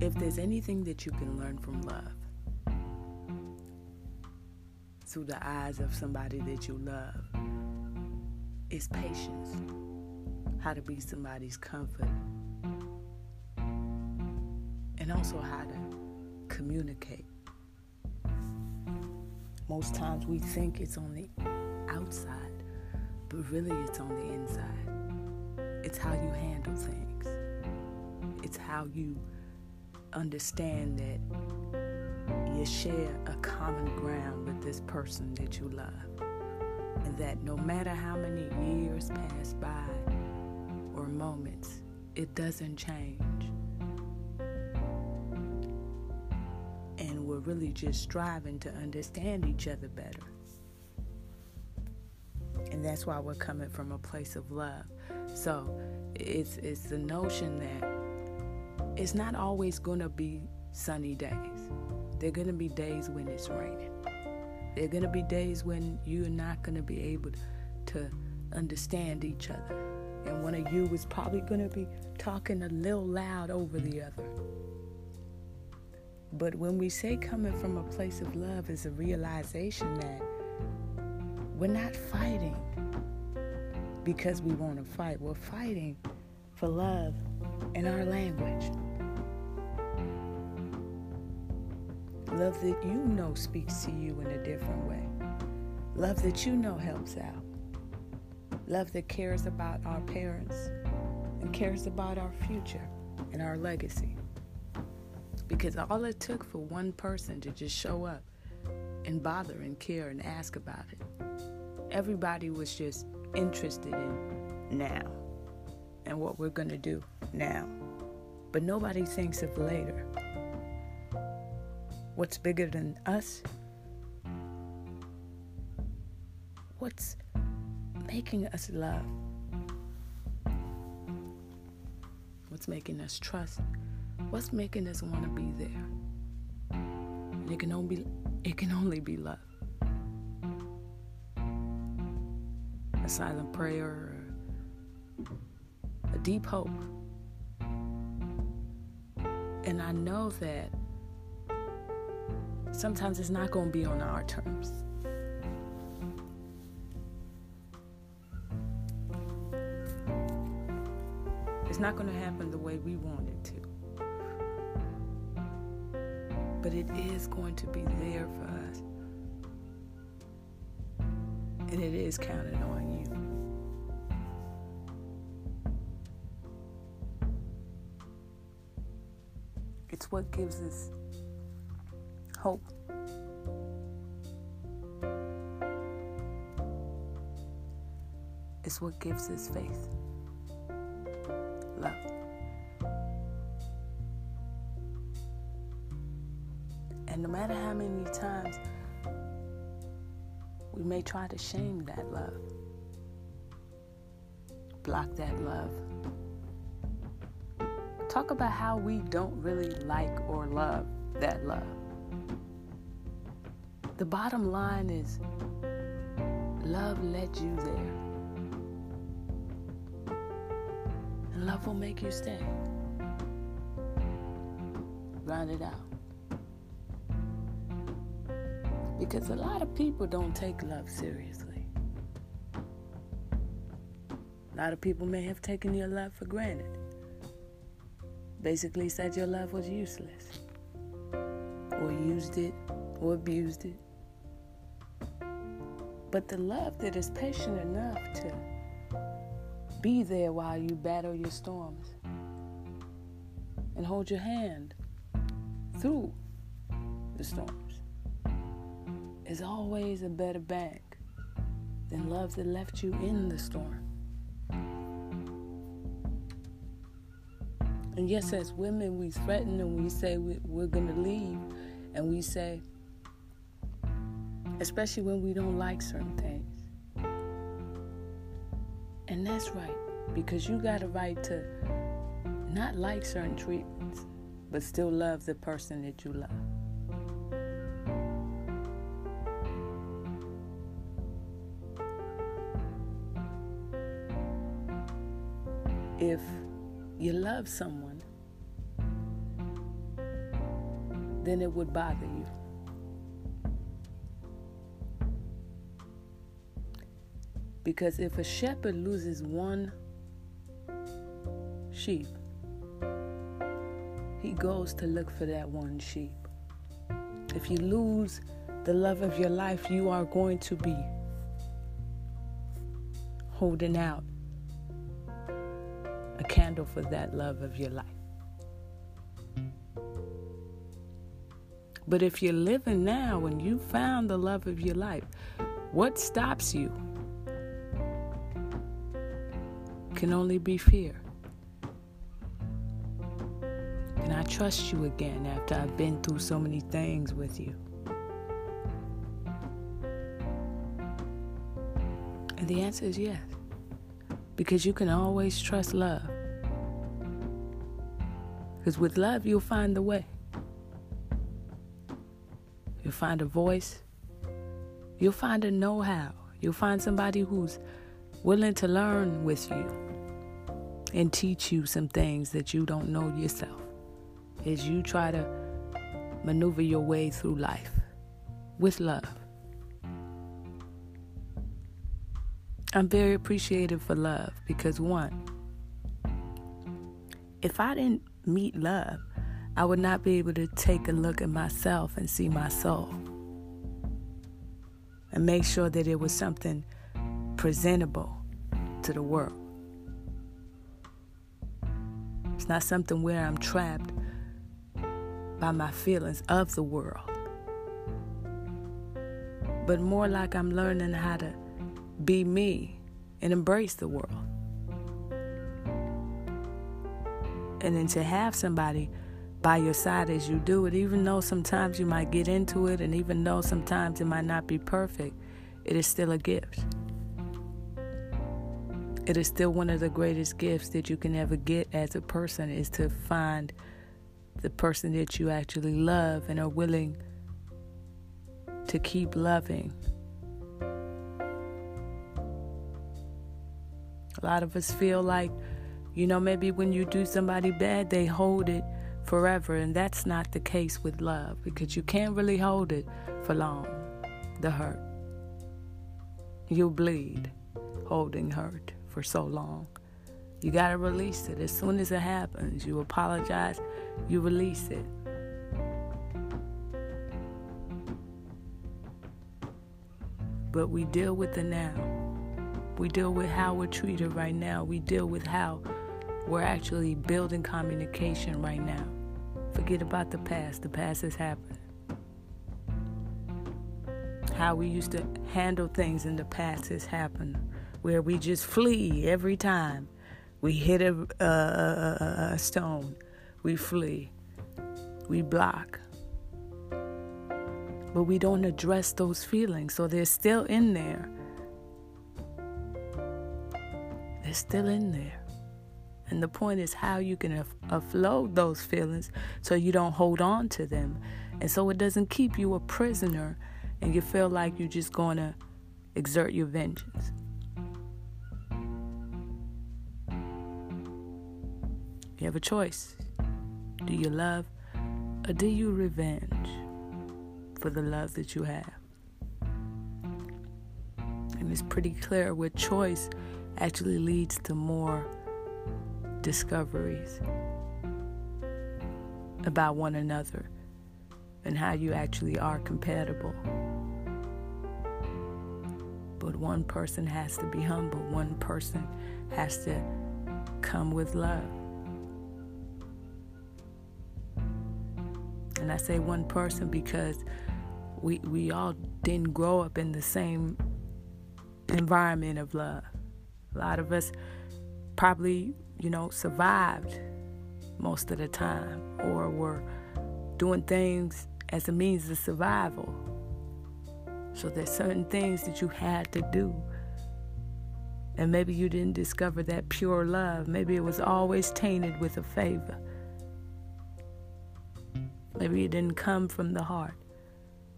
if there's anything that you can learn from love through the eyes of somebody that you love, it's patience. How to be somebody's comfort. And also how to communicate. Most times we think it's on the outside, but really it's on the inside. It's how you handle things, it's how you understand that you share a common ground with this person that you love. And that no matter how many years pass by or moments, it doesn't change. And we're really just striving to understand each other better. And that's why we're coming from a place of love. So it's it's the notion that it's not always going to be sunny days. There are going to be days when it's raining. There are going to be days when you're not going to be able to understand each other. And one of you is probably going to be talking a little loud over the other. But when we say coming from a place of love, is a realization that we're not fighting because we want to fight. We're fighting for love in our language. Love that you know speaks to you in a different way. Love that you know helps out. Love that cares about our parents and cares about our future and our legacy. Because all it took for one person to just show up and bother and care and ask about it, everybody was just interested in now and what we're going to do now. But nobody thinks of later. What's bigger than us? What's making us love? What's making us trust? What's making us want to be there? And it can only be, it can only be love. A silent prayer, a deep hope. And I know that sometimes it's not going to be on our terms. It's not going to happen the way we want it to. But it is going to be there for us. And it is counted on you. It's what gives us hope. It's what gives us faith. Love. And no matter how many times we may try to shame that love, block that love, talk about how we don't really like or love that love. The bottom line is love led you there. And love will make you stay. Round it out. Because a lot of people don't take love seriously. A lot of people may have taken your love for granted. Basically, said your love was useless, or used it, or abused it. But the love that is patient enough to be there while you battle your storms and hold your hand through the storms is always a better bank than love that left you in the storm. And yes, as women, we threaten and we say we're going to leave, and we say, especially when we don't like certain things. And that's right, because you got a right to not like certain treatments, but still love the person that you love. If you love someone then it would bother you. Because if a shepherd loses one sheep, he goes to look for that one sheep. If you lose the love of your life, you are going to be holding out a candle for that love of your life. But if you're living now and you found the love of your life, what stops you can only be fear. Can I trust you again after I've been through so many things with you? And the answer is yes. Because you can always trust love. Because with love, you'll find the way. You'll find a voice. You'll find a know how. You'll find somebody who's willing to learn with you and teach you some things that you don't know yourself as you try to maneuver your way through life with love. I'm very appreciative for love because, one, if I didn't meet love, I would not be able to take a look at myself and see my soul and make sure that it was something presentable to the world. Not something where I'm trapped by my feelings of the world, but more like I'm learning how to be me and embrace the world. And then to have somebody by your side as you do it, even though sometimes you might get into it, and even though sometimes it might not be perfect, it is still a gift. It is still one of the greatest gifts that you can ever get as a person is to find the person that you actually love and are willing to keep loving A lot of us feel like, you know, maybe when you do somebody bad, they hold it forever. And that's not the case with love because you can't really hold it for long, the hurt. You'll bleed holding hurt for so long. You got to release it. As soon as it happens, you apologize, you release it. But we deal with the now. We deal with how we're treated right now. We deal with how we're actually building communication right now. Forget about the past. The past has happened. How we used to handle things in the past has happened, where we just flee every time we hit a, a, a stone. We flee. We block. But we don't address those feelings, so they're still in there They're still in there. And the point is how you can offload those feelings so you don't hold on to them. And so it doesn't keep you a prisoner and you feel like you're just going to exert your vengeance. You have a choice. Do you love or do you revenge for the love that you have? And it's pretty clear with choice actually leads to more discoveries about one another and how you actually are compatible. But one person has to be humble, one person has to come with love. And I say one person because we, we all didn't grow up in the same environment of love. A lot of us probably, you know, survived most of the time or were doing things as a means of survival. So there's certain things that you had to do. And maybe you didn't discover that pure love. Maybe it was always tainted with a favor. Maybe it didn't come from the heart.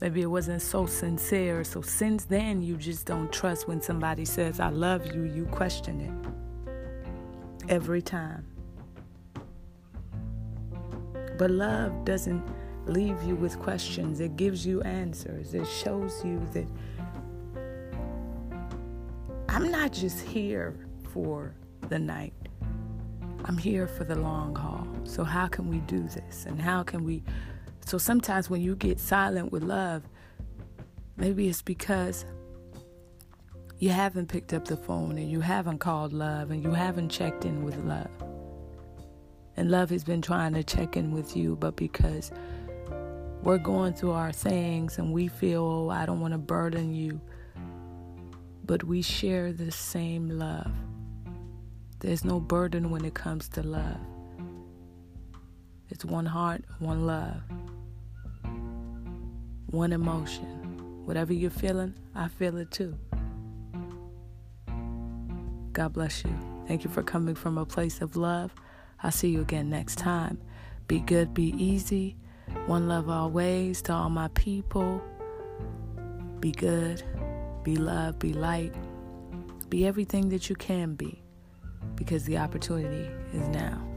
Maybe it wasn't so sincere. So since then, you just don't trust when somebody says, I love you, you question it every time. But love doesn't leave you with questions, it gives you answers, it shows you that I'm not just here for the night. I'm here for the long haul. So, how can we do this? And how can we? So, sometimes when you get silent with love, maybe it's because you haven't picked up the phone and you haven't called love and you haven't checked in with love. And love has been trying to check in with you, but because we're going through our things and we feel, oh, I don't want to burden you, but we share the same love. There's no burden when it comes to love. It's one heart, one love, one emotion. Whatever you're feeling, I feel it too. God bless you. Thank you for coming from a place of love. I'll see you again next time. Be good, be easy. One love always to all my people. Be good, be love, be light. Be everything that you can be because the opportunity is now.